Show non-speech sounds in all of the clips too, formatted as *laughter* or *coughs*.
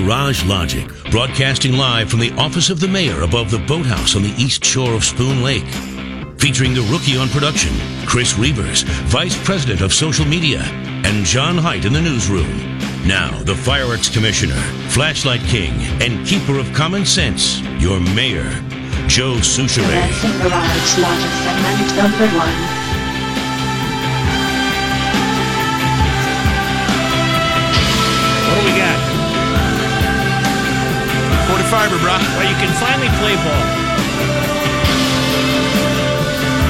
Garage Logic, broadcasting live from the office of the mayor above the boathouse on the east shore of Spoon Lake. Featuring the rookie on production, Chris Reavers, vice president of social media, and John Height in the newsroom. Now, the fireworks commissioner, flashlight king, and keeper of common sense, your mayor, Joe Soucheray. Garage Logic segment number one. What do we got? 45 bro. Well, you can finally play ball.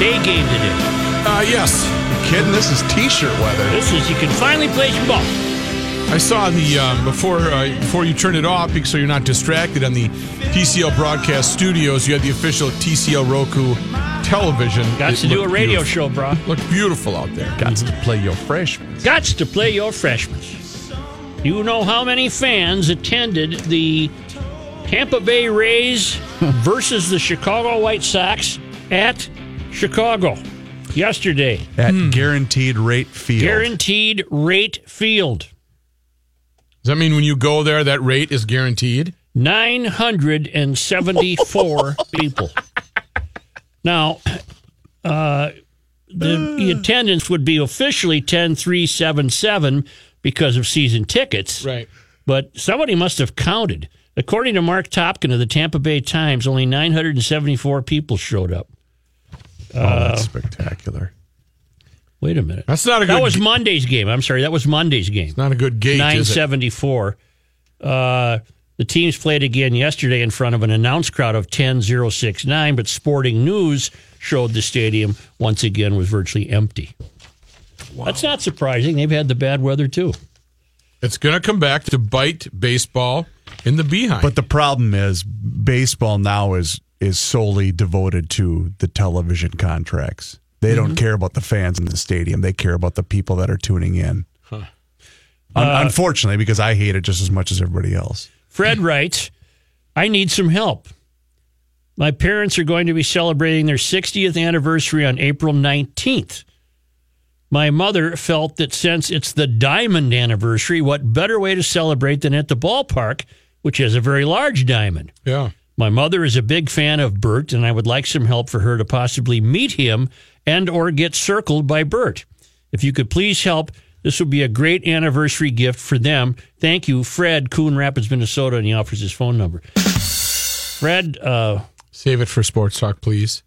Day game today. Uh, yes. You kidding? This is t-shirt weather. This is you can finally play some ball. I saw the um, before uh, before you turn it off, so you're not distracted. On the TCL broadcast studios, you had the official TCL Roku television. Got to do a radio beautiful. show, bro. Looked beautiful out there. Got to play your freshmen. Got to play your freshmen. You know how many fans attended the Tampa Bay Rays *laughs* versus the Chicago White Sox at Chicago yesterday. At guaranteed rate field. Guaranteed rate field. Does that mean when you go there, that rate is guaranteed? 974 *laughs* people. Now, uh, the, the attendance would be officially 10377 because of season tickets. Right. But somebody must have counted. According to Marc Topkin of the Tampa Bay Times, only 974 people showed up. Oh, that's spectacular. Wait a minute. That's not a That was Monday's game. I'm sorry. That was Monday's game. not a good gauge. It? 974. Uh, the teams played again yesterday in front of an announced crowd of 10,069, but Sporting News showed the stadium once again was virtually empty. That's not surprising. They've had the bad weather too. It's going to come back to bite baseball in the behind. But the problem is baseball now is is solely devoted to the television contracts. They don't mm-hmm. care about the fans in the stadium. They care about the people that are tuning in. Un- uh, unfortunately, because I hate it just as much as everybody else. Fred *clears throat* writes, I need some help. My parents are going to be celebrating their 60th anniversary on April 19th. My mother felt that since it's the diamond anniversary, what better way to celebrate than at the ballpark, which has a very large diamond? yeah. My mother is a big fan of Bert, and I would like some help for her to possibly meet him and or get circled by Bert. If you could please help, this would be a great anniversary gift for them. Thank you, Fred, Coon Rapids, Minnesota, and he offers his phone number. Fred, uh, Save it for sports talk, please.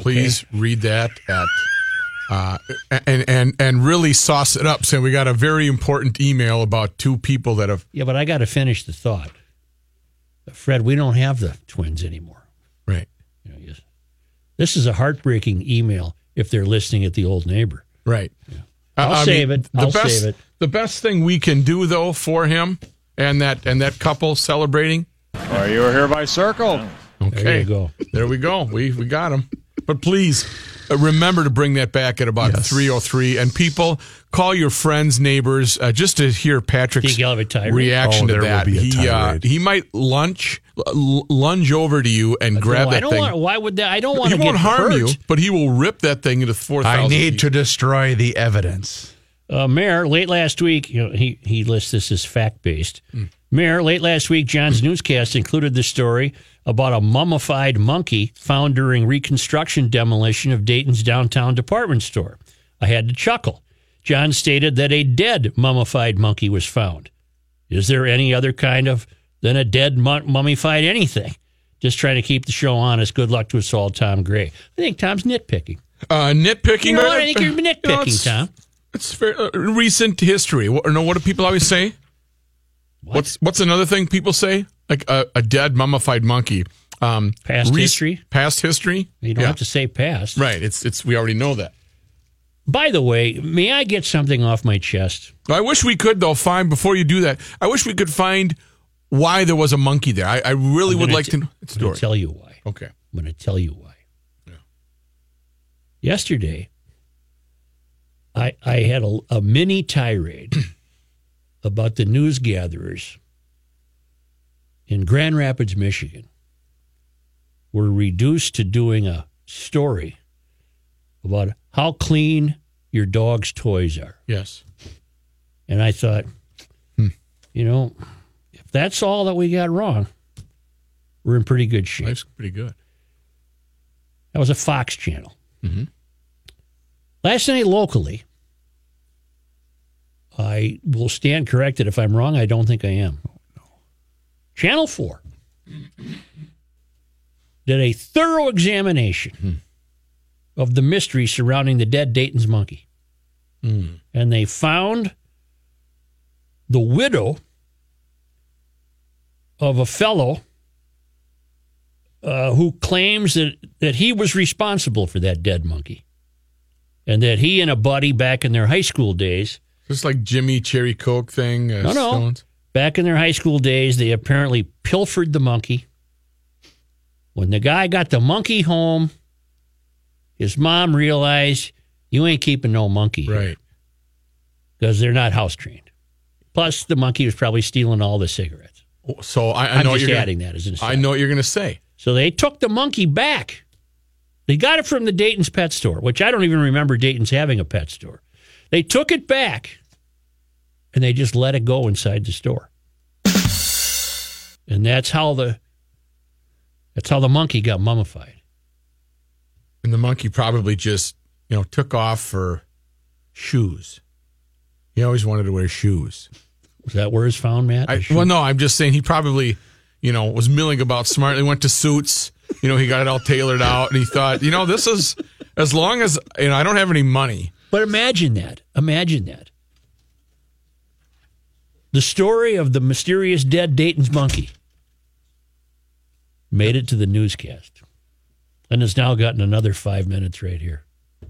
Please read that at uh, and and and really sauce it up. Saying we got a very important email about two people that have yeah, but I got to finish the thought. Fred, we don't have the twins anymore. right, You know, yes. This is a heartbreaking email if they're listening at the old neighbor. right. I'll I save it. The I'll best, save it. The best thing we can do though for him and that and that couple celebrating. Are you a hereby circled? Okay, There you go. There we go. We we got him. But please uh, remember to bring that back at about Yes. 303 and people call your friends, neighbors uh, just to hear Patrick's Think you'll have a tirade? reaction Oh, to that. he uh, he might lunge l- lunge over to you and grab No, that I don't thing. want. Why would that? I don't want he to won't get harm hurt. you, but he will rip that thing into 4,000 I need feet. to destroy the evidence. Uh, Mayor, late last week, you know, he, he lists this as fact based. Mayor, late last week, John's *clears throat* newscast included the story about a mummified monkey found during reconstruction demolition of Dayton's downtown department store. I had to chuckle. John stated that a dead mummified monkey was found. Is there any other kind of than a dead mu- mummified anything? Just trying to keep the show honest. Good luck to us all, Tom Gray. I think Tom's nitpicking. uh, nitpicking. You know what? I think you're you know, nitpicking, it's- Tom. It's fair, uh, recent history. What, no, what do people always say? What's what's another thing people say? Like a, a dead mummified monkey. Um, Past rec- history? Past history. You don't Yeah. have to say past. Right. It's it's we already know that. By the way, may I get something off my chest? I wish we could though find before you do that. I wish we could find why there was a monkey there. I, I really would like t- to know I'm going to tell you why. okay. I'm going to tell you why. Yesterday, I I had a, a mini tirade *clears throat* about the news gatherers in Grand Rapids, Michigan, were reduced to doing a story about how clean your dog's toys are. Yes. And I thought, hmm. you know, if that's all that we got wrong, we're in pretty good shape. Life's pretty good. That was a Fox channel. Mm-hmm. Last night, locally, I will stand corrected if I'm wrong. I don't think I am. Channel 4 did a thorough examination of the mystery surrounding the dead Dayton's monkey. And they found the widow of a fellow uh, who claims that, that he was responsible for that dead monkey. And that he and a buddy back in their high school days, Just like Jimmy Cherry Coke thing. Uh, No, no. Stones. Back in their high school days, they apparently pilfered the monkey. When the guy got the monkey home, his mom realized you ain't keeping no monkey Right. because they're not house trained. Plus, the monkey was probably stealing all the cigarettes. Oh, so I, I I'm know just you're adding gonna, that as an aside. I know what you're going to say. So they took the monkey back. They got it from the Dayton's pet store, which I don't even remember Dayton's having a pet store. They took it back and they just let it go inside the store. And that's how the that's how the monkey got mummified. And the monkey probably just, you know, took off for shoes. He always wanted to wear shoes. Was that where it's found, Matt? I, well, no, I'm just saying he probably, you know, was milling about smartly, went to suits. You know, he got it all tailored out and he thought, you know, this is as long as, you know, I don't have any money. But imagine that. Imagine that. The story of the mysterious dead Dayton's monkey made it to the newscast and has now gotten another five minutes right here.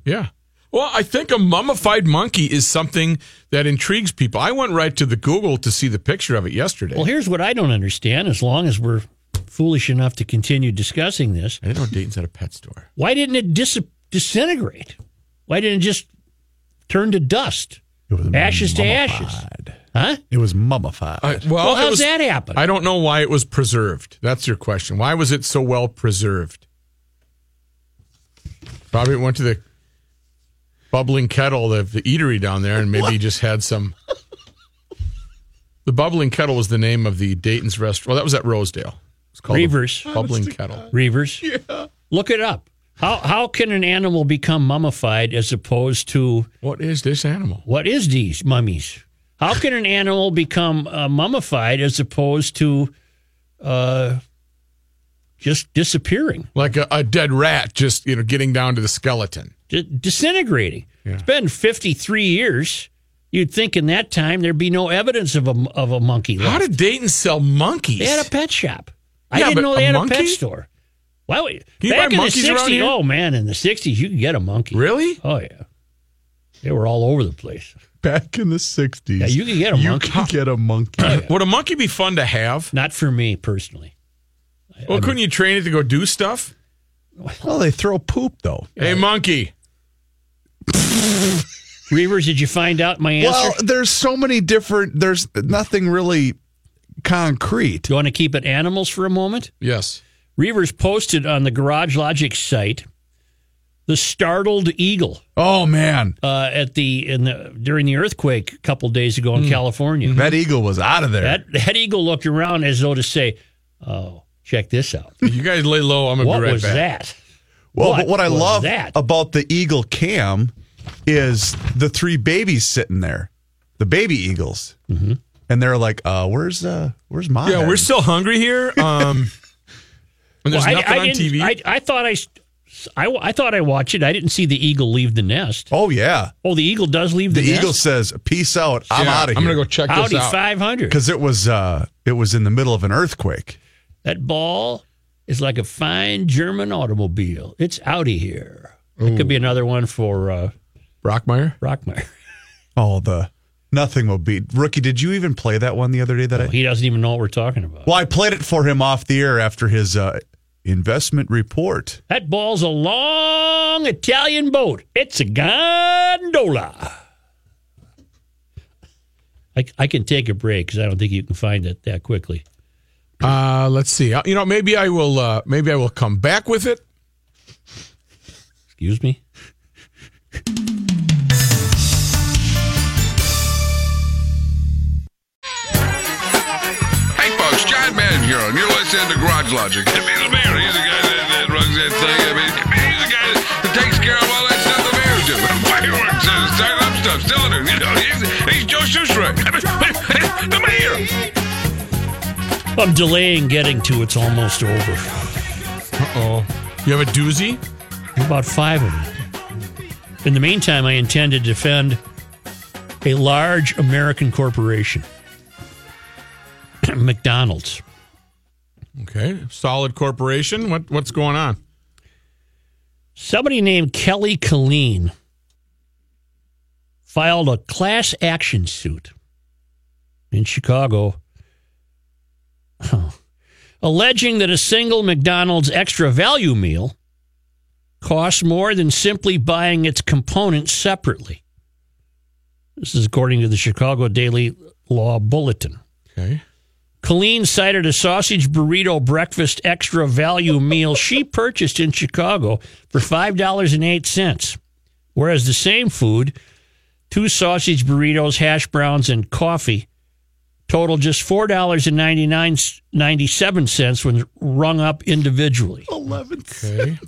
Yeah. Well, I think a mummified monkey is something that intrigues people. I went right to the Google to see the picture of it yesterday. Well, here's what I don't understand as long as we're foolish enough to continue discussing this. I didn't know Dayton's had a pet store. Why didn't it dis- disintegrate? Why didn't it just turn to dust? Ashes to ashes. Mummified. Huh? It was mummified. I- well, Well, it how's was- that happen? I don't know why it was preserved. That's your question. Why was it so well preserved? Probably went to the bubbling kettle, the, the eatery down there, and maybe just had some. The bubbling kettle was the name of the Dayton's restaurant. Well, that was at Rosedale. It's called the Reavers. Oh, bubbling Kettle. Reavers. Yeah. Look it up. How how can an animal become mummified as opposed to What is this animal? what is these mummies? How can an animal become uh, mummified as opposed to uh, just disappearing, Like a, a dead rat, just you know, getting down to the skeleton. di- disintegrating? It's been 53 years. You'd think in that time there'd be no evidence of a of a monkey left. How did Dayton sell monkeys? They had a pet shop. I Yeah, didn't know they a had a pet store. Why would Can you back buy in the monkeys around 60s? here? Oh man, in the 60s you could get a monkey. really? Oh yeah. They were all over the place. Back in the 60s. Yeah, you could get a you monkey. could get a monkey. *coughs* Would a monkey be fun to have? Not for me personally. Well, couldn't you train it to go do stuff? well, they throw poop, though. Hey, monkey. *laughs* Reavers, did you find out my answer? Well, there's so many different, there's nothing really concrete. Do you want to keep it animals for a moment? Yes. Reavers posted on the Garage Logic site the startled eagle Oh, man. uh, at the in the during the earthquake a couple days ago in California. That eagle was out of there. That that eagle looked around as though to say, "Oh, check this out. You guys lay low. I'm gonna What be right was back. that?" well, what but what I love that? about the eagle cam is the three babies sitting there, the baby eagles. Mm-hmm. And they're like, uh, where's uh where's mom? Yeah, we're still hungry here. Um, *laughs* and there's Well, nothing I on TV. I, I thought I, I, I thought I watched it. I didn't see the eagle leave the nest. Oh yeah. Oh, the eagle does leave The nest. the, eagle says, Peace out. I'm Yeah, out of here. I'm gonna go check Howdy, this out. five hundred. because it was uh it was in the middle of an earthquake. That ball is like a fine German automobile. It's Audi here. It could be another one for uh, Brockmeyer. Brockmeyer. *laughs* Oh, the nothing will beat rookie. Did you even play that one the other day? That I He doesn't even know what we're talking about. well, I played it for him off the air after his uh, investment report. That ball's a long Italian boat. It's a gondola. I, I can take a break because I don't think you can find it that quickly. Uh, let's see. Uh, You know, maybe I will. Uh, maybe I will come back with it. Excuse me? Folks, John Madden here, and you're listening to Garage Logic. I mean, the mayor, he's the guy that, that runs that thing. I mean, he's the guy that takes care of all that stuff the mayor's doing. Fireworks and starting up stuff, selling it. You know, he's, he's Joe Shuster. the mayor. I'm delaying getting to it's almost over. Uh oh, you have a doozy? About five of them. In the meantime, I intend to defend a large American corporation, McDonald's. Okay, solid corporation. What what's going on? Somebody named Kelly Colleen filed a class action suit in Chicago alleging that a single McDonald's extra value meal costs more than simply buying its components separately. This is according to the Chicago Daily Law Bulletin. Okay. Colleen cited a sausage burrito breakfast extra value meal she purchased in Chicago for $5.08, whereas the same food, two sausage burritos, hash browns, and coffee, total just $4.99 when rung up individually. 11 Okay.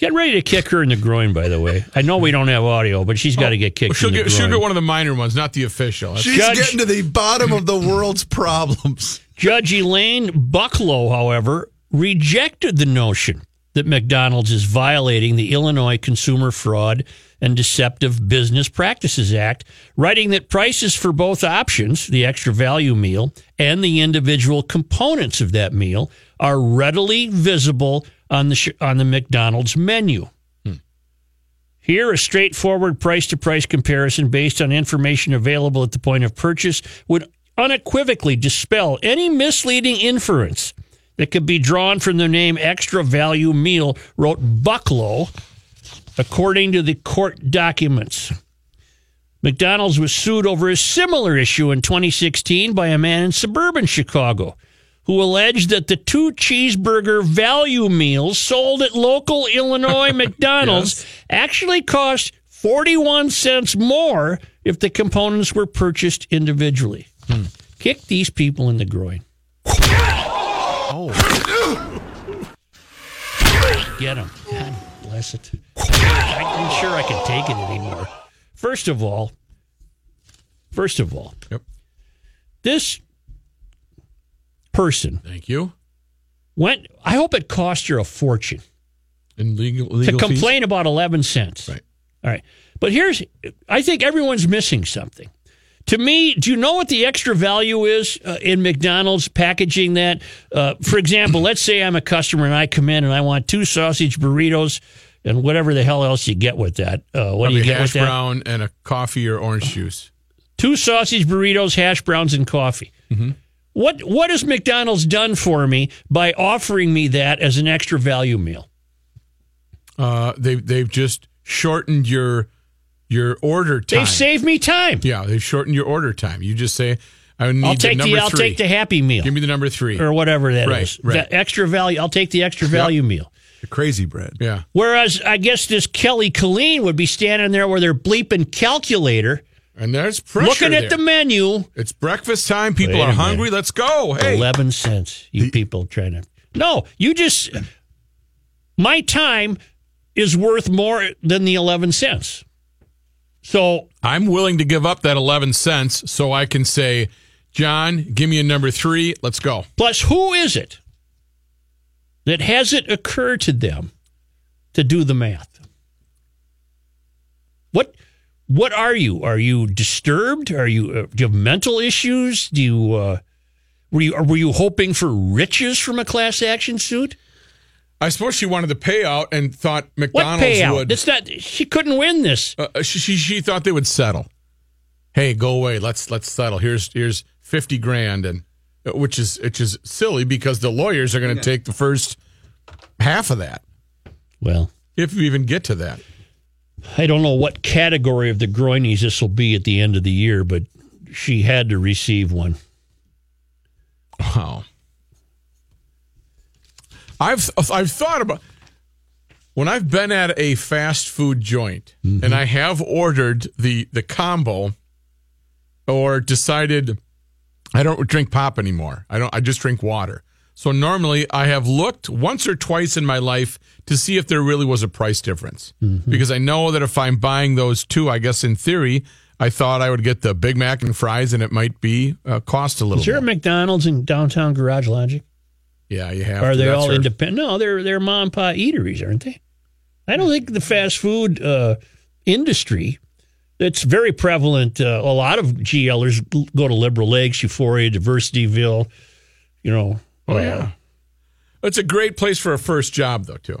Get ready to kick her in the groin, by the way. I know we don't have audio, but she's got to oh. get kicked Well, she'll in the get she'll get one of the minor ones, not the official. That's- She's Judge- getting to the bottom of the world's problems. Judge Elaine Bucklo, however, rejected the notion that McDonald's is violating the Illinois Consumer Fraud and Deceptive Business Practices Act, writing that prices for both options, the extra value meal and the individual components of that meal, are readily visible on the sh- on the McDonald's menu. Hmm. Here, a straightforward price to price comparison based on information available at the point of purchase would unequivocally dispel any misleading inference that could be drawn from the name extra value meal, wrote Bucklo, according to the court documents. McDonald's was sued over a similar issue in 2016 by a man in suburban Chicago who alleged that the two cheeseburger value meals sold at local Illinois *laughs* McDonald's actually cost 41 cents more if the components were purchased individually. Kick these people in the groin. Oh. Get them. God bless it. I'm sure I can take it anymore. First of all, first of all, Yep. this person Thank you. went. I hope it cost her a fortune And legal, to legal fees? complain about eleven cents. Right. All right, but here's. I think everyone's missing something. To me, do you know what the extra value is uh, in McDonald's packaging that? Uh, for example, let's say I'm a customer and I come in and I want two sausage burritos and whatever the hell else you get with that. Uh, what do you get hash with that? Hash brown and a coffee or orange juice. two sausage burritos, hash browns, and coffee. What what has McDonald's done for me by offering me that as an extra value meal? Uh, they've they've just shortened your your order time. They've saved me time. yeah, they've shortened your order time. You just say, "I need I'll the take number the I'll three. take the Happy Meal Give me the number three. or whatever that is. Right, right. The extra value. I'll take the extra value meal. The crazy bread. yeah, Whereas I guess this Kelly Colleen would be standing there with her bleeping calculator, and there's pressure looking at there. the menu. It's breakfast time. People Wait a are minute. hungry. Let's go. Hey, Eleven cents. You people trying to no. You just my time is worth more than the eleven cents. So I'm willing to give up that 11 cents so I can say, John, give me a number three. Let's go. plus, who is it that hasn't occurred to them to do the math? What what are you? Are you disturbed? Are you uh, do you have mental issues? Do you uh, were you were you hoping for riches from a class action suit? I suppose she wanted the payout and thought What McDonald's payout? would. It's not. She couldn't win this. Uh, she, she she thought they would settle. Hey, go away. Let's let's settle. Here's here's fifty grand, and uh, which is which is silly because the lawyers are going to take the first half of that Well, if you even get to that. I don't know what category of the groinies this will be at the end of the year, but she had to receive one. Wow. I've I've thought about when I've been at a fast food joint and I have ordered the the combo or decided I don't drink pop anymore. I don't I just drink water. So normally I have looked once or twice in my life to see if there really was a price difference. Because I know that if I'm buying those two, I guess in theory, I thought I would get the Big Mac and fries and it might be uh, cost a little Is there a. McDonald's in downtown Garage Logic? Yeah, you have Are to. they That's all independent? No, they're they're mom and pop eateries, aren't they? I don't think the fast food uh, industry. It's very prevalent. Uh, a lot of GLers go to Liberal Lakes, Euphoria, Diversityville. You know. Oh uh, yeah. It's a great place for a first job though too.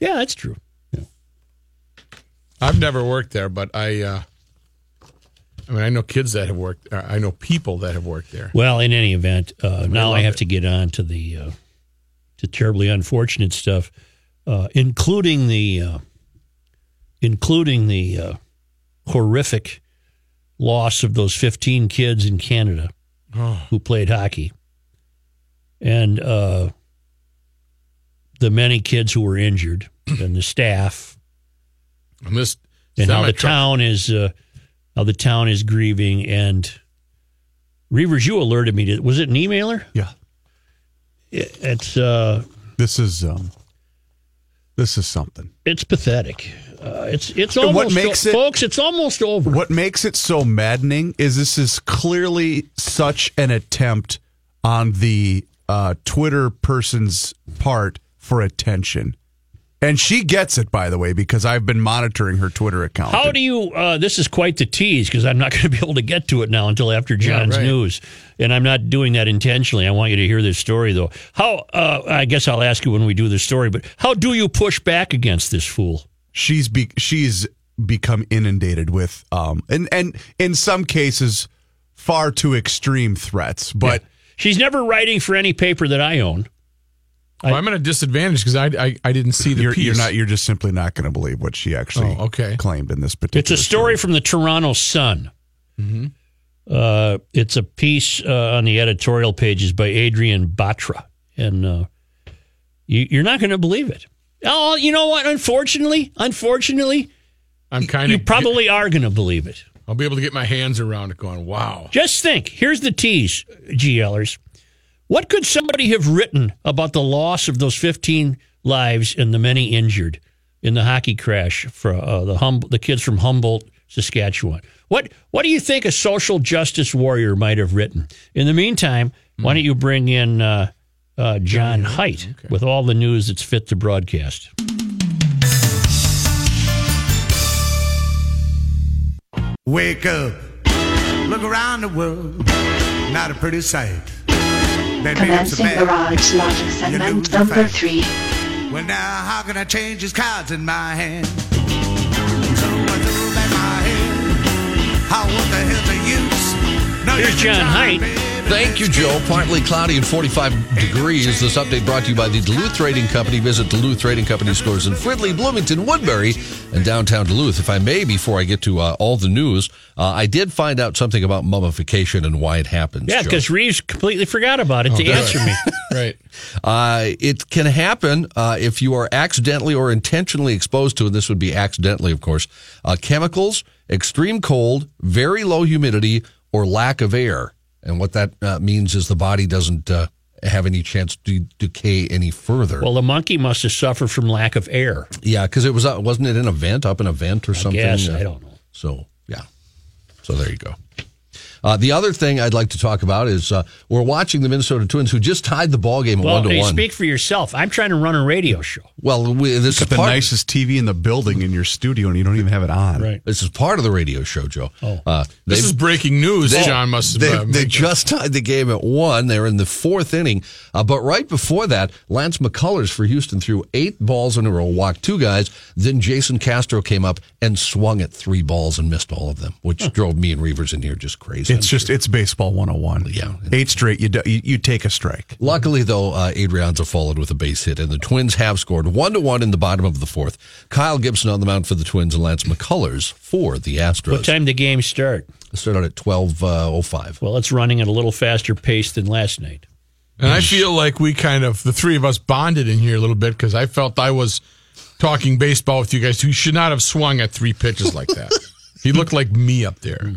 yeah, that's true. Yeah. I've never worked there, but I uh I mean I know kids that have worked uh, I know people that have worked there. Well, in any event, uh, now I have it. to get on to the uh, to terribly unfortunate stuff, uh, including the uh, including the uh, horrific loss of those 15 kids in Canada who played hockey, and uh, the many kids who were injured, and the staff, And this and how the town is uh, how the town is grieving. And Reavers, you alerted me to was it an emailer? Yeah. It- It's uh, This is um this is something. it's pathetic. Uh, it's it's almost what makes it- folks. It's almost over. What makes it so maddening is this is clearly such an attempt on the uh, Twitter person's part for attention. And she gets it, by the way, because I've been monitoring her Twitter account. How do you? Uh, this is quite the tease because I'm not *laughs* going to be able to get to it now until after John's right. news, and I'm not doing that intentionally. I want you to hear this story though. How? Uh, I guess I'll ask you when we do the story. But how do you push back against this fool? she's be- she's become inundated with um and and in some cases far too extreme threats but She's never writing for any paper that I own. Well, I'm at a disadvantage because I, I I didn't see the you're, piece. you're not you're just simply not going to believe what she actually Oh, okay. claimed in this particular It's a story from the Toronto Sun. Uh, it's a piece uh, on the editorial pages by Adrienne Batra, and uh, you, you're not going to believe it. Oh, you know what? Unfortunately, unfortunately, I'm kind of. you of probably are going to believe it. I'll be able to get my hands around it going, wow. Just think. Here's the tease, GLers. What could somebody have written about the loss of those 15 lives and the many injured in the hockey crash for uh, the hum- the kids from Humboldt, Saskatchewan? What What do you think a social justice warrior might have written? In the meantime, why don't you bring in uh, uh, John Height with all the news that's fit to broadcast? Wake up, look around the world, not a pretty sight. Then beat up some Commencing man. Garage Logic You segment number fight. three. Well, now how can I change these cards in my hand? So I threw my head. How what the hell's the use? No Here's John trying, Height. Baby. Thank you, Joe. Partly cloudy and 45 degrees. This update brought to you by the Duluth Trading Company. Visit Duluth Trading Company stores in Fridley, Bloomington, Woodbury, and downtown Duluth. If I may, before I get to uh, all the news, uh, I did find out something about mummification and why it happens. Yeah, because Reeves completely forgot about it to answer me. *laughs* Right. Uh, it can happen uh, if you are accidentally or intentionally exposed to, and this would be accidentally, of course, uh, chemicals, extreme cold, very low humidity, or lack of air. And what that uh, means is the body doesn't uh, have any chance to decay any further. Well, the monkey must have suffered from lack of air. yeah, because it was uh, wasn't it in a vent up in a vent or something? Guess Uh, I don't know. So yeah, so there you go. Uh, the other thing I'd like to talk about is uh, we're watching the Minnesota Twins, who just tied the ball game Well, one to one. speak for yourself. I'm trying to run a radio show. Well, we, this is Got the nicest TV in the building in your studio, and you don't even have it on. Right. This is part of the radio show, Joe. Oh. Uh, This is breaking news. John must have. They, uh, they just tied the game at one. They're in the fourth inning. Uh, but right before that, Lance McCullers for Houston threw eight balls in a row, walked two guys. Then Jason Castro came up and swung at three balls and missed all of them, which drove me and Reavers in here just crazy. It's just it's baseball 101. Yeah. Eight straight, you, do, you you take a strike. Luckily, though, uh, Adrianza followed with a base hit, and the Twins have scored one to one in the bottom of the fourth. Kyle Gibson on the mound for the Twins and Lance McCullers for the Astros. What time did the game start? It started at twelve oh five. Well, it's running at a little faster pace than last night. And I feel like we kind of, the three of us bonded in here a little bit because I felt I was talking baseball with you guys who should not have swung at three pitches like that. *laughs* he looked like me up there.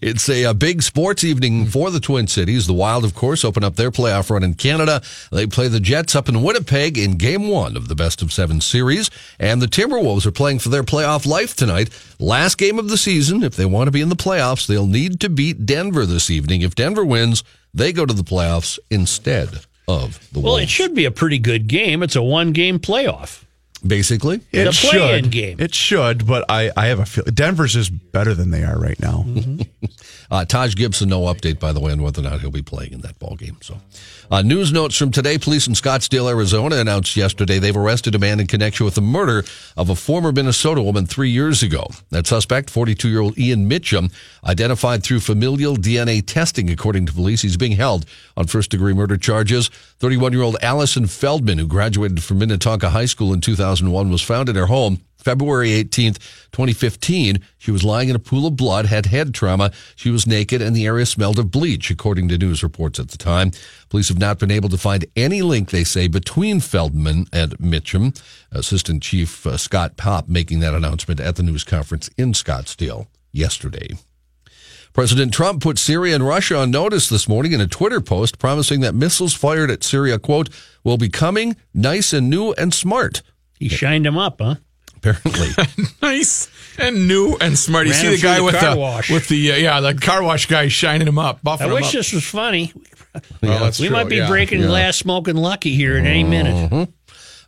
It's a, a big sports evening for the Twin Cities. The Wild, of course, open up their playoff run in Canada. They play the Jets up in Winnipeg in game one of the best of seven series. And the Timberwolves are playing for their playoff life tonight. Last game of the season. If they want to be in the playoffs, they'll need to beat Denver this evening. If Denver wins, they go to the playoffs instead of the Wild. Well, Wolves. it should be a pretty good game. It's a one game playoff. Basically, It The play-in should. game. It should, but I, I have a feeling Denver's just better than they are right now. *laughs* Uh, Taj Gibson, no update, by the way, on whether or not he'll be playing in that ball game. So, uh, news notes from today: Police in Scottsdale, Arizona, announced yesterday they've arrested a man in connection with the murder of a former Minnesota woman three years ago. That suspect, 42-year-old Ian Mitcham, identified through familial DNA testing, according to police. He's being held on first-degree murder charges. 31-year-old Allison Feldman, who graduated from Minnetonka High School in 2001, was found in her home. February 18th, 2015, she was lying in a pool of blood, had head trauma. She was naked, and the area smelled of bleach, according to news reports at the time. Police have not been able to find any link, they say, between Feldman and Mitcham. Assistant Chief uh, Scott Pop making that announcement at the news conference in Scottsdale yesterday. President Trump put Syria and Russia on notice this morning in a Twitter post, promising that missiles fired at Syria, quote, will be coming nice and new and smart. He shined him up, huh? Apparently. *laughs* nice and new and smart. You Ran see him the through guy the with car the wash. with the uh, yeah the car wash guy shining him up, buffing I him wish up. this was funny. *laughs* Well, that's we true, might be yeah. breaking glass smoking lucky here at any minute.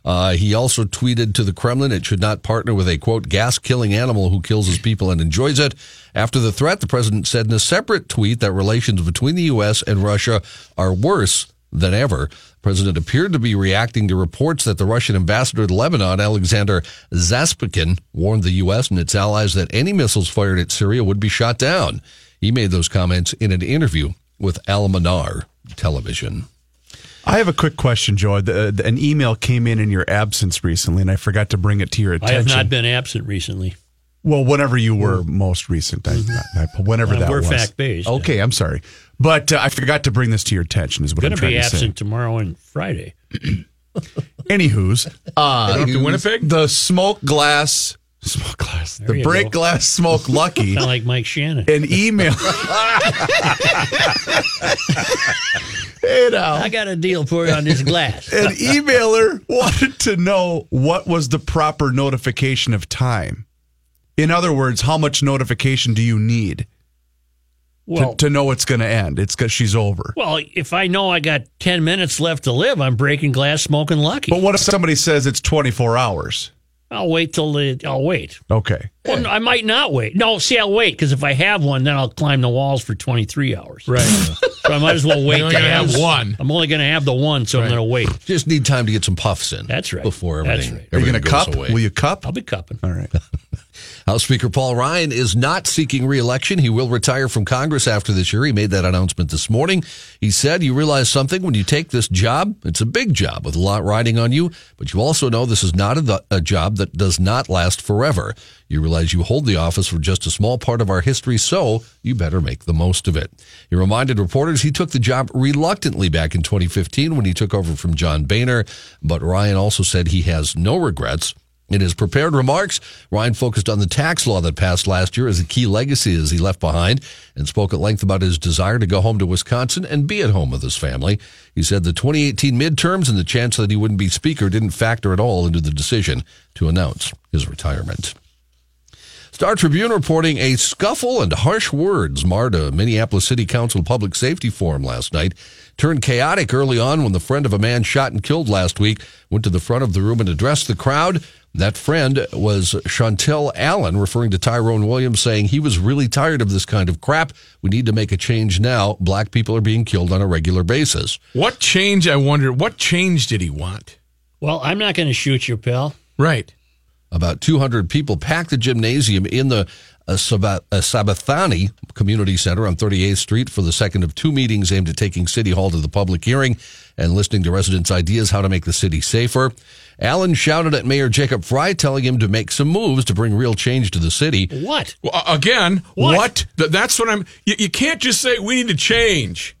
Uh, he also tweeted to the Kremlin it should not partner with a quote gas killing animal who kills his people and enjoys it. After the threat, the president said in a separate tweet that relations between the U.S. and Russia are worse than ever. The president appeared to be reacting to reports that the Russian ambassador to Lebanon, Alexander Zasypkin, warned the U.S. and its allies that any missiles fired at Syria would be shot down. He made those comments in an interview with Al Manar television. I have a quick question, Joe. The, the- an email came in in your absence recently, and I forgot to bring it to your attention. I have not been absent recently. Well, whenever you were most recent, I, I, whenever Uh, that we're was. fact-based. Okay, I'm sorry, but uh, I forgot to bring this to your attention. Is what Going I'm going to trying be to be absent tomorrow and Friday. say. *clears throat* Anywho's, uh, Going up to Winnipeg? the smoke glass, smoke glass, There the break go. glass smoke lucky. *laughs* Kind of like Mike Shannon. an email. *laughs* hey now. I got a deal for you on this glass. *laughs* An emailer wanted to know what was the proper notification of time. In other words, how much notification do you need Well, to, to know it's going to end? It's because she's over. well, if I know I got 10 minutes left to live, I'm breaking glass smoking lucky. But what if somebody says it's 24 hours? I'll wait till the, I'll wait. Okay. Well, no, I might not wait. No, see, I'll wait because if I have one, then I'll climb the walls for 23 hours. right. *laughs* So I might as well wait. You're only gonna have one. I'm only going to have the one, so I'm going to wait. Just need time to get some puffs in. That's right. Before That's everything, right. Are you going to goes cup? away. Will you cup? I'll be cupping. All right. *laughs* House Speaker Paul Ryan is not seeking reelection. He will retire from Congress after this year. He made that announcement this morning. He said, You realize something when you take this job? It's a big job with a lot riding on you, but you also know this is not a, a job that does not last forever. You realize you hold the office for just a small part of our history, so you better make the most of it. He reminded reporters he took the job reluctantly back in 2015 when he took over from John Boehner, but Ryan also said he has no regrets. In his prepared remarks, Ryan focused on the tax law that passed last year as a key legacy as he left behind and spoke at length about his desire to go home to Wisconsin and be at home with his family. He said the 2018 midterms and the chance that he wouldn't be speaker didn't factor at all into the decision to announce his retirement. Star Tribune reporting a scuffle and harsh words marred a Minneapolis City Council Public Safety Forum last night. Turned chaotic early on when the friend of a man shot and killed last week went to the front of the room and addressed the crowd. That friend was Chantel Allen, referring to Tyrone Williams, saying he was really tired of this kind of crap. We need to make a change now. Black people are being killed on a regular basis. What change, I wonder, what change did he want? Well, I'm not going to shoot you, pal. Right. About 200 people packed the gymnasium in the uh, uh, Sabathani Community Center on 38th Street for the second of two meetings aimed at taking City Hall to the public hearing and listening to residents' ideas how to make the city safer. Allen shouted at Mayor Jacob Frey, telling him to make some moves to bring real change to the city. What? Well, uh, again, What? what? Th- that's what I'm. You, you can't just say we need to change.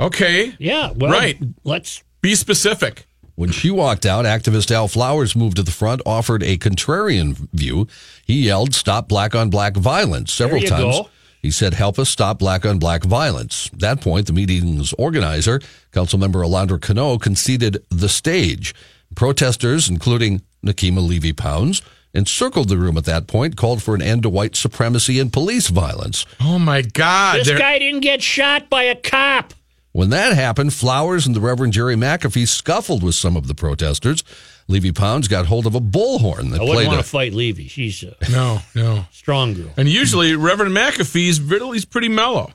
Okay. Yeah, well, Right. let's. Be specific. When she walked out, activist Al Flowers moved to the front, offered a contrarian view. He yelled, Stop black on black violence several There you times. go. He said, Help us stop black on black violence. At that point, the meeting's organizer, Councilmember Alondra Cano, conceded the stage. Protesters, including Nekima Levy Pounds, encircled the room at that point, called for an end to white supremacy and police violence. Oh my God! This they're- guy didn't get shot by a cop. When that happened, Flowers and the Reverend Jerry McAfee scuffled with some of the protesters. Levy Pounds got hold of a bullhorn that I wouldn't played want a to fight Levy. She's a no, no. strong girl. And usually, Reverend McAfee's really he's pretty mellow.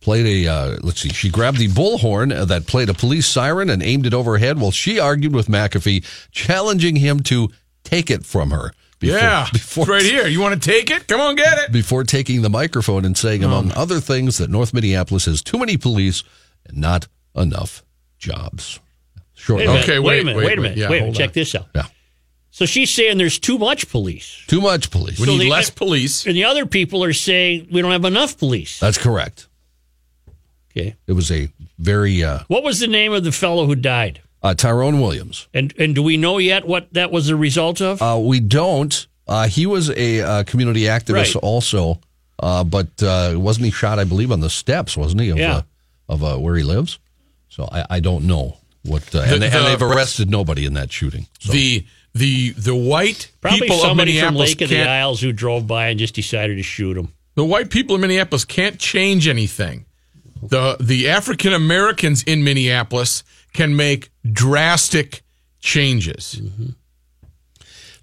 played a uh, let's see she grabbed the bullhorn uh, that played a police siren and aimed it overhead while she argued with mcafee challenging him to take it from her before, yeah, before, it's right here. You want to take it? Come on, get it. before taking the microphone and saying among other things that north minneapolis has too many police and not enough jobs short Wait a minute. Okay, wait, a minute. wait, Wait, a wait. minute. Yeah, wait a minute. Check on. this out. Yeah. So she's saying there's too much police, too much police We So need the- less police. and the other people are saying we don't have enough police. that's correct Okay. it was a very uh, What was the name of the fellow who died? uh, tyrone williams And and do we know yet what that was the result of? Uh, we don't. Uh, he was a uh, community activist Right. also, uh, but uh, wasn't he shot? I believe on the steps, wasn't he? Of, Yeah. Of uh, where he lives. So I, I don't know what. Uh, The- and, they and they've arrested nobody in that shooting. So. The the the white Probably people of somebody from Minneapolis Lake of the. Isles who drove by and just decided to shoot him. The white people of Minneapolis can't change anything. The the African Americans in Minneapolis can make drastic changes.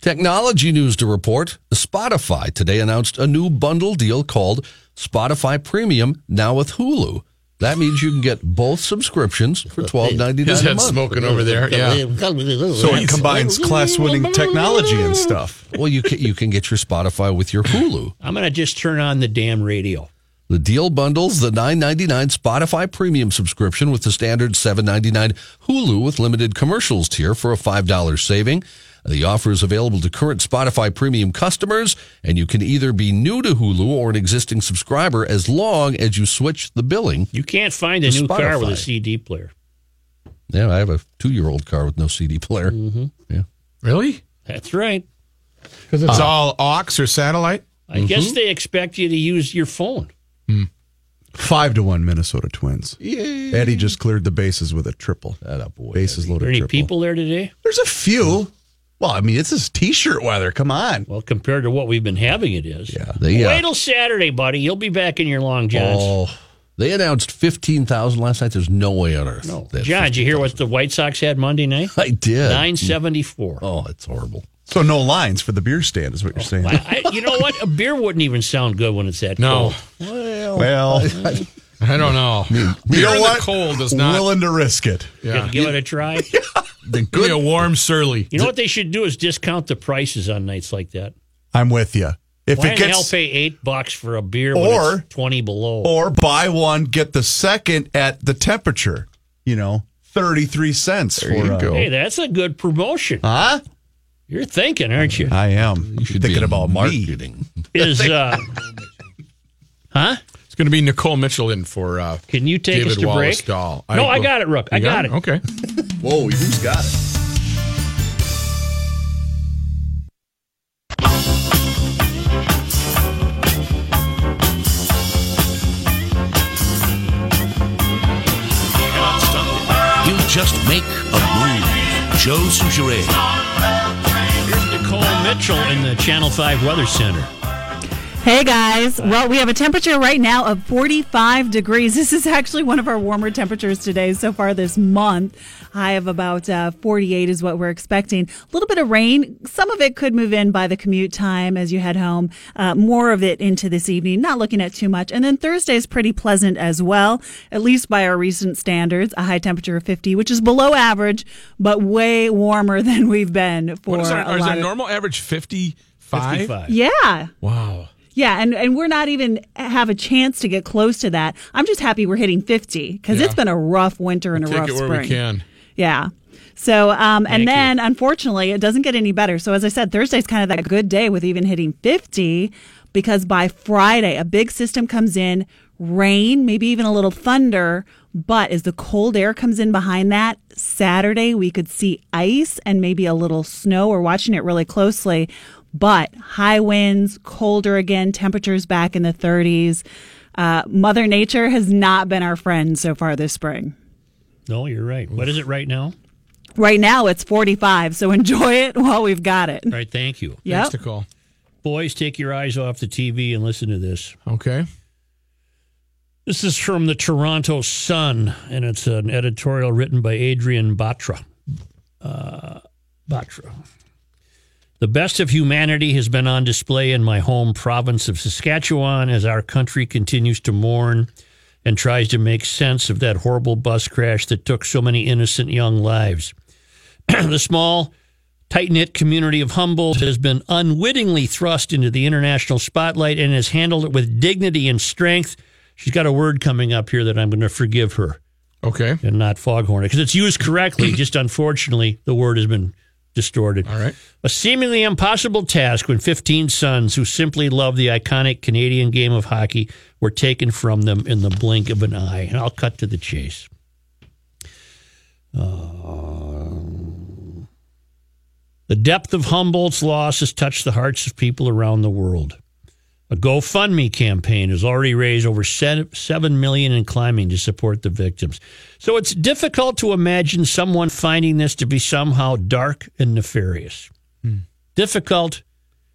Technology news to report: Spotify today announced a new bundle deal called Spotify Premium, now with Hulu. That means you can get both subscriptions for twelve ninety His nine a head month. smoking over there. Yeah. So it combines class-winning technology and stuff. Well, you can you can get your Spotify with your Hulu. I'm gonna just turn on the damn radio. The deal bundles the $9.99 Spotify premium subscription with the standard $7.99 Hulu with limited commercials tier for a $5 saving. The offer is available to current Spotify premium customers, and you can either be new to Hulu or an existing subscriber as long as you switch the billing. You can't find a To new car with a CD player. Yeah, I have a two year old car with no CD player. Mm-hmm. Yeah. Really? That's right. Because it's uh, all aux or satellite. I Mm-hmm. guess they expect you to use your phone. Hmm. Five to one Minnesota Twins. Eddie just cleared the bases with a triple. That up, boy. Bases Are loaded. there any triple. people there today? There's a few. Well, I mean, it's this t-shirt weather. Come on. Well, compared to what we've been having, it is. Yeah. They, uh, Wait till Saturday, buddy. You'll be back in your long johns. oh, they announced 15,000 last night. There's no way on earth. no, that John, did you hear what the White Sox had Monday night? I did. Nine seventy four. Oh, it's horrible. So no lines for the beer stand is what you're saying. I, I, you know what? A beer wouldn't even sound good when it's that No, cold. Well, I don't know. you Beer know what? the cold does not. Willing to risk it. yeah. Give it a try. *laughs* The Give me good a warm surly. You know what they should do is discount the prices on nights like that. I'm with you. If Why it in the hell gets pay eight bucks for a beer when Or- it's twenty below? or buy one get the second at the temperature. You know, thirty three cents for you uh, go. hey, that's a good promotion. Huh? You're thinking, aren't you? I am. you should thinking be about me. marketing. Is uh, *laughs* huh? It's going to be Nicole Mitchell in for uh, Can you take David us to Wallace break? Dahl. No, I got it, Rook. I You got it. Okay. *laughs* Whoa, who's got it? You just make a move. Joe Soucheray. Here's Nicole Mitchell in the Channel 5 Weather Center. Hey guys. Well, we have a temperature right now of 45 degrees. *laughs* This is actually one of our warmer temperatures today so far this month. High of about uh, 48 is what we're expecting. A little bit of rain. Some of it could move in by the commute time as you head home. Uh, more of it into this evening. Not looking at too much. And then Thursday is pretty pleasant as well, at least by our recent standards. A high temperature of 50, which is below average, but way warmer *laughs* than we've been for What is our, a is lot our of- normal average 55? 55. Yeah. Wow. Yeah, and, and we're not even have a chance to get close to that. I'm just happy we're hitting 50 because Yeah. it's been a rough winter and a Take rough spring. we can. Yeah. So, um, Thank and then unfortunately, it doesn't get any better. So, as I said, Thursday's kind of that good day with even hitting 50 because by Friday, a big system comes in, rain, maybe even a little thunder. But as the cold air comes in behind that, Saturday, we could see ice and maybe a little snow. We're watching it really closely. But high winds, colder again, temperatures back in the 30s. Uh, Mother Nature has not been our friend so far this spring. No, you're right. What is it right now? Right now it's 45, so enjoy it while we've got it. All right, thank you. Yep. Thanks, Nicole. Boys, take your eyes off the TV and listen to this. Okay. This is from the Toronto Sun, and it's an editorial written by Adrienne Batra. Uh, Batra. The best of humanity has been on display in my home province of Saskatchewan as our country continues to mourn and tries to make sense of that horrible bus crash that took so many innocent young lives. *clears throat* the small, tight knit community of Humboldt has been unwittingly thrust into the international spotlight and has handled it with dignity and strength. She's got a word coming up here that I'm going to forgive her Okay. and not foghorn it because it's used correctly. *clears throat* just unfortunately, the word has been distorted. All right. A seemingly impossible task when 15 sons who simply love the iconic Canadian game of hockey were taken from them in the blink of an eye. And I'll cut to the chase. Uh, the depth of Humboldt's loss has touched the hearts of people around the world. A GoFundMe campaign has already raised over seven million in climbing to support the victims. So it's difficult to imagine someone finding this to be somehow dark and nefarious. Hmm. Difficult,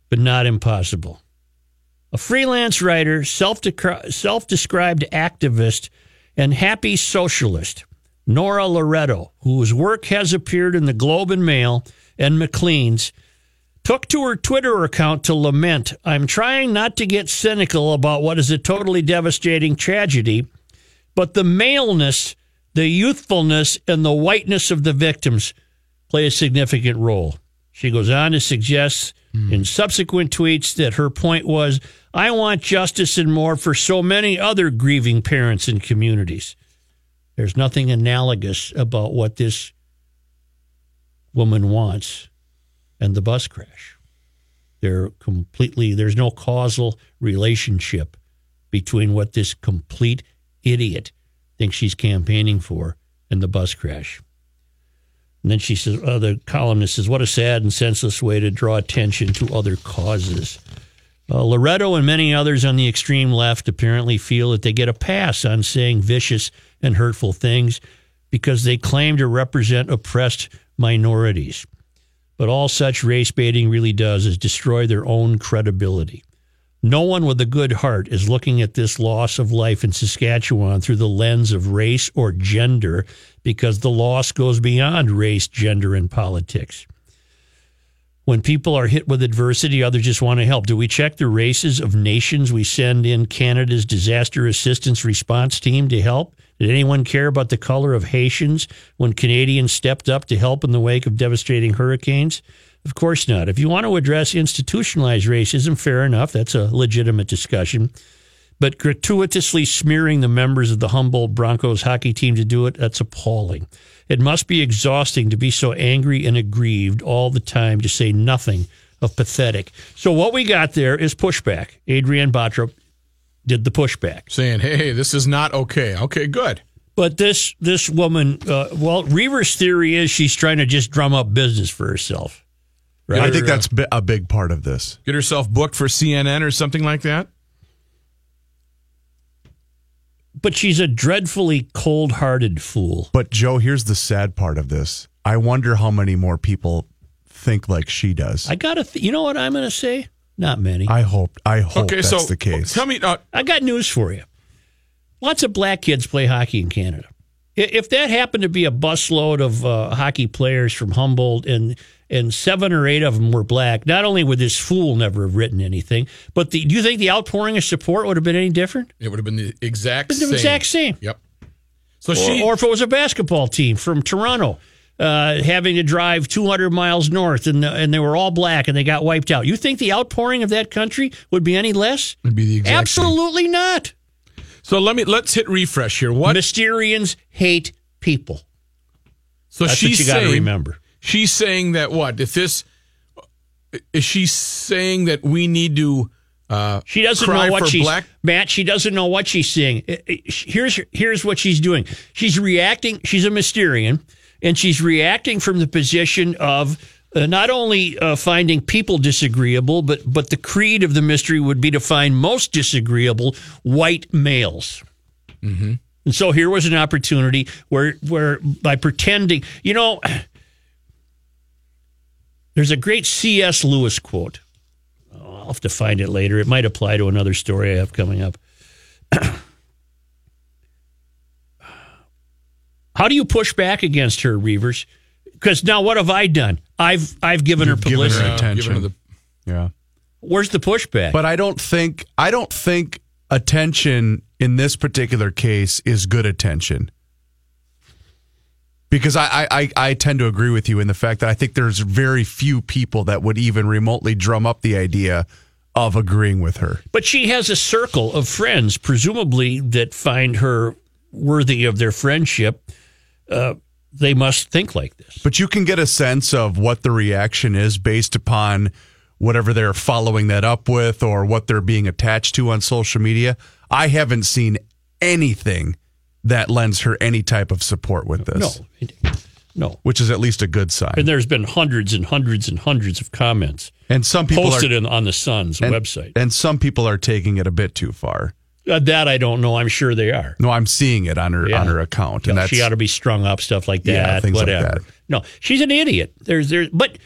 but not impossible. A freelance writer, self described activist, and happy socialist, Nora Loreto, whose work has appeared in the Globe and Mail and Maclean's, took to her Twitter account to lament I'm trying not to get cynical about what is a totally devastating tragedy, but the maleness, the youthfulness, and the whiteness of the victims play a significant role. She goes on to suggest hmm. in subsequent tweets that her point was I want justice and more for so many other grieving parents and communities. There's nothing analogous about what this woman wants and the bus crash. They're completely, there's no causal relationship between what this complete idiot thinks she's campaigning for and the bus crash. And then she says, uh, the columnist says, what a sad and senseless way to draw attention to other causes. Uh, Loreto and many others on the extreme left apparently feel that they get a pass on saying vicious and hurtful things because they claim to represent oppressed minorities. But all such race baiting really does is destroy their own credibility. No one with a good heart is looking at this loss of life in Saskatchewan through the lens of race or gender because the loss goes beyond race, gender, and politics. When people are hit with adversity, others just want to help. Do we check the races of nations we send in Canada's disaster assistance response team to help? Did anyone care about the color of Haitians when Canadians stepped up to help in the wake of devastating hurricanes? Of course not. If you want to address institutionalized racism, fair enough. That's a legitimate discussion. But gratuitously smearing the members of the Humboldt Broncos hockey team to do it, that's appalling. It must be exhausting to be so angry and aggrieved all the time to say nothing of pathetic. So what we got there is pushback. Adrienne Batra did the pushback. Saying, hey, this is not okay. Okay, good. But this this woman, uh, well, Reaver's theory is she's trying to just drum up business for herself. Right? I think uh, that's a big part of this. Get herself booked for CNN or something like that. But she's a dreadfully cold hearted fool. But Joe, here's the sad part of this. I wonder how many more people think like she does. I gotta, th- you know what I'm gonna say? Not many. I hope. I hope Okay, that's so the case. tell me, uh, I got news for you. Lots of black kids play hockey in Canada. If that happened to be a busload of uh, hockey players from Humboldt and and seven or eight of them were black, not only would this fool never have written anything, but the, do you think the outpouring of support would have been any different? it would have been the exact The same. exact same. Yep. So Or, she, or if it was a basketball team from Toronto uh, having to drive 200 miles north and, and they were all black and they got wiped out, you think the outpouring of that country would be any less? would be the exact same. Absolutely not. So let me let's hit refresh here. What? Mysterians hate people. so That's she's you got to remember. She's saying that what? If this is she saying that we need to uh, She doesn't know what she's black? Matt. She doesn't know what she's seeing. Here's here's what she's doing. She's reacting. She's a Mysterian, and she's reacting from the position of uh, not only uh, finding people disagreeable, but but the creed of the mystery would be to find most disagreeable white males. Mm-hmm. And so here was an opportunity where where by pretending, you know, *clears throat* there's a great C.S. Lewis quote. I'll have to find it later. It might apply to another story I have coming up. *clears throat* How do you push back against her, Reavers? Because now what have I done? I've I've given her Given publicity. her attention. Given her the- yeah. Where's the pushback? But I don't think I don't think attention in this particular case is good attention. Because I, I, I, I tend to agree with you in the fact that I think there's very few people that would even remotely drum up the idea of agreeing with her. But she has a circle of friends, presumably, that find her worthy of their friendship. Uh, they must think like this. But you can get a sense of what the reaction is based upon whatever they're following that up with or what they're being attached to on social media. I haven't seen anything that lends her any type of support with this. No, no. Which is at least a good sign. And there's been hundreds and hundreds and hundreds of comments And some people posted are, in, on the Sun's and, website. And some people are taking it a bit too far. Uh, that I don't know. I'm sure they are. No, I'm seeing it on her Yeah. on her account, and that's she ought to be strung up, stuff like that. Yeah, things like whatever. that. No, she's an idiot. There's there's but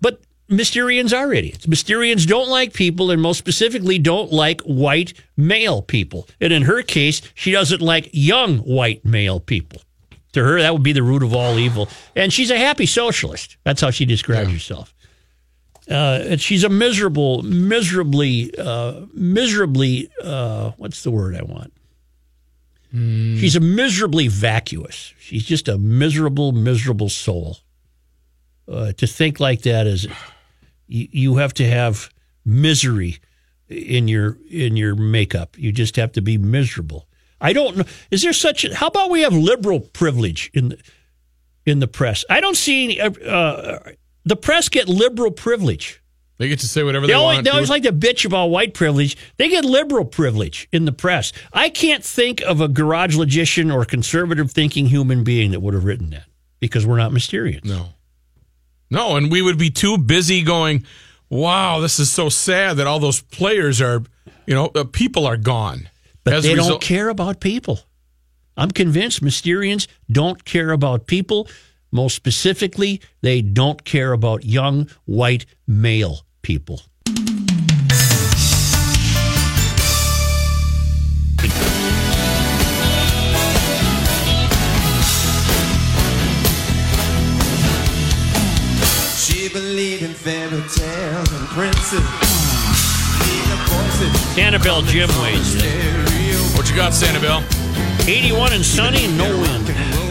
but Mysterians are idiots. Mysterians don't like people, and most specifically, don't like white male people. And in her case, she doesn't like young white male people. To her, that would be the root of all evil. And she's a happy socialist. That's how she describes herself. Uh, and she's a miserable, miserably, uh, miserably. Uh, what's the word I want? She's a miserably vacuous. She's just a miserable, miserable soul. Uh, to think like that is, you, you have to have misery in your in your makeup. You just have to be miserable. I don't know. Is there such? A, how about we have liberal privilege in the in the press? I don't see any. Uh, uh, the press get liberal privilege. They get to say whatever They, they, always, want. they always like to bitch about white privilege. They get liberal privilege in the press. I can't think of a garage logician or conservative thinking human being that would have written that because we're not Mysterians. No. No, and we would be too busy going, wow, this is so sad that all those players are, you know, uh, people are gone. But they don't care about people. I'm convinced Mysterians don't care about people. Most specifically, they don't care about young white male people. She believed in fairy tales and princes. The voices Annabelle Jim waits. What you got, Sanibel? 81 and sunny, no wind.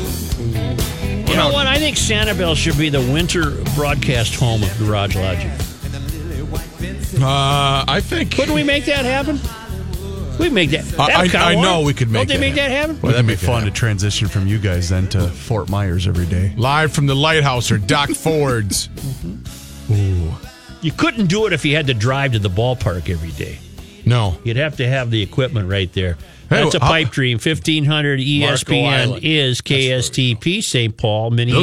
You know what? I think Sanibel should be the winter broadcast home of Garage Logic. Uh, I think. Couldn't we make that happen? We make that. I- that'd I- I know we could make Don't they it make that happen? Well, that'd be fun to transition from you guys then to Fort Myers every day. Live from the lighthouse or Doc *laughs* Ford's. Ooh. You couldn't do it if you had to drive to the ballpark every day. No. You'd have to have the equipment right there. Hey, That's a pipe dream. 1500 ESPN is KSTP St. Paul, Minneapolis.